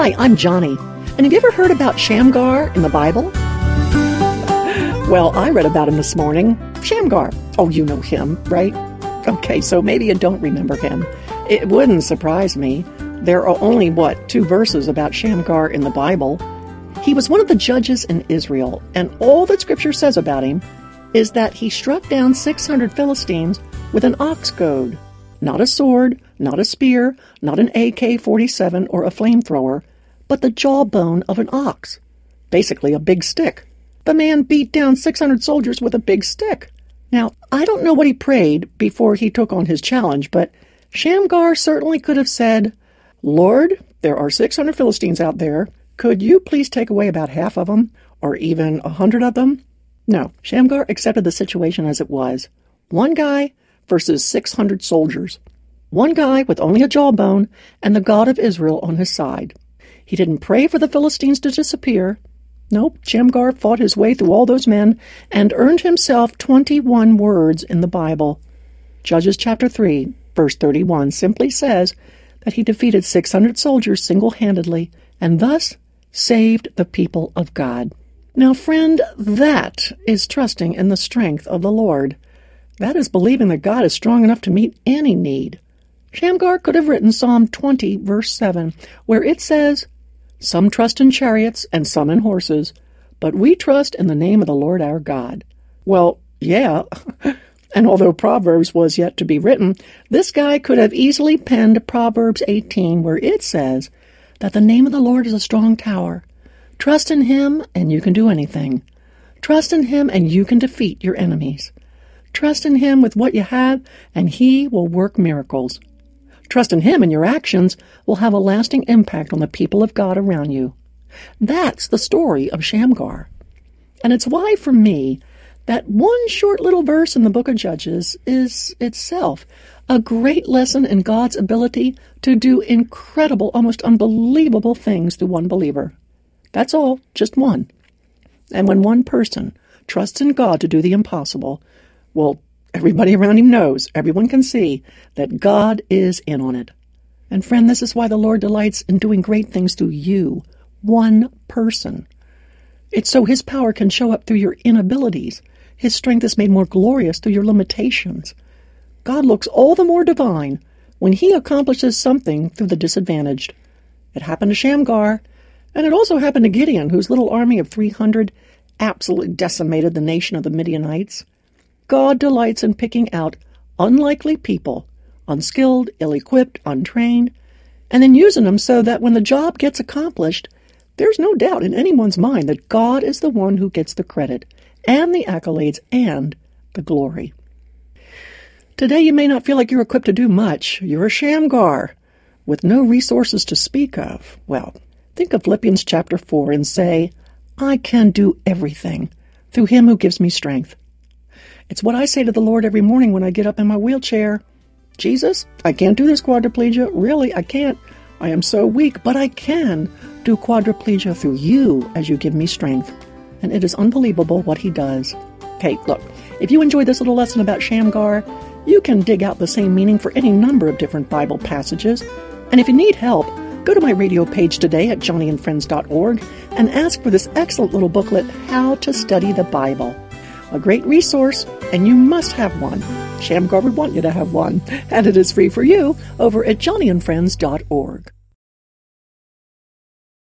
Hi, I'm Joni. And have you ever heard about Shamgar in the Bible? Well, I read about him this morning. Shamgar. Oh, you know him, right? Okay, so maybe you don't remember him. It wouldn't surprise me. There are only, what, two verses about Shamgar in the Bible. He was one of the judges in Israel, and all that Scripture says about him is that he struck down 600 Philistines with an ox goad. Not a sword, not a spear, not an AK 47 or a flamethrower, but the jawbone of an ox. Basically, a big stick. The man beat down 600 soldiers with a big stick. Now, I don't know what he prayed before he took on his challenge, but Shamgar certainly could have said, Lord, there are 600 Philistines out there. Could you please take away about half of them, or even a hundred of them? No, Shamgar accepted the situation as it was. One guy versus 600 soldiers. One guy with only a jawbone and the God of Israel on his side. He didn't pray for the Philistines to disappear. Nope, Shamgar fought his way through all those men and earned himself 21 words in the Bible. Judges chapter 3, verse 31 simply says that he defeated 600 soldiers single handedly and thus saved the people of God. Now, friend, that is trusting in the strength of the Lord. That is believing that God is strong enough to meet any need. Shamgar could have written Psalm 20, verse 7, where it says, Some trust in chariots and some in horses, but we trust in the name of the Lord our God. Well, yeah. and although Proverbs was yet to be written, this guy could have easily penned Proverbs 18, where it says that the name of the Lord is a strong tower. Trust in him, and you can do anything. Trust in him, and you can defeat your enemies. Trust in him with what you have, and he will work miracles. Trust in Him and your actions will have a lasting impact on the people of God around you. That's the story of Shamgar. And it's why, for me, that one short little verse in the book of Judges is itself a great lesson in God's ability to do incredible, almost unbelievable things through one believer. That's all, just one. And when one person trusts in God to do the impossible, well, Everybody around him knows, everyone can see that God is in on it. And friend, this is why the Lord delights in doing great things through you, one person. It's so his power can show up through your inabilities. His strength is made more glorious through your limitations. God looks all the more divine when he accomplishes something through the disadvantaged. It happened to Shamgar, and it also happened to Gideon, whose little army of 300 absolutely decimated the nation of the Midianites. God delights in picking out unlikely people, unskilled, ill equipped, untrained, and then using them so that when the job gets accomplished, there's no doubt in anyone's mind that God is the one who gets the credit and the accolades and the glory. Today you may not feel like you're equipped to do much. You're a shamgar with no resources to speak of. Well, think of Philippians chapter 4 and say, I can do everything through him who gives me strength. It's what I say to the Lord every morning when I get up in my wheelchair. Jesus, I can't do this quadriplegia. Really, I can't. I am so weak, but I can do quadriplegia through you as you give me strength. And it is unbelievable what he does. Okay, look, if you enjoyed this little lesson about Shamgar, you can dig out the same meaning for any number of different Bible passages. And if you need help, go to my radio page today at joniandfriends.org and ask for this excellent little booklet, How to Study the Bible a great resource, and you must have one. Shamgar would want you to have one, and it is free for you over at joniandfriends.org.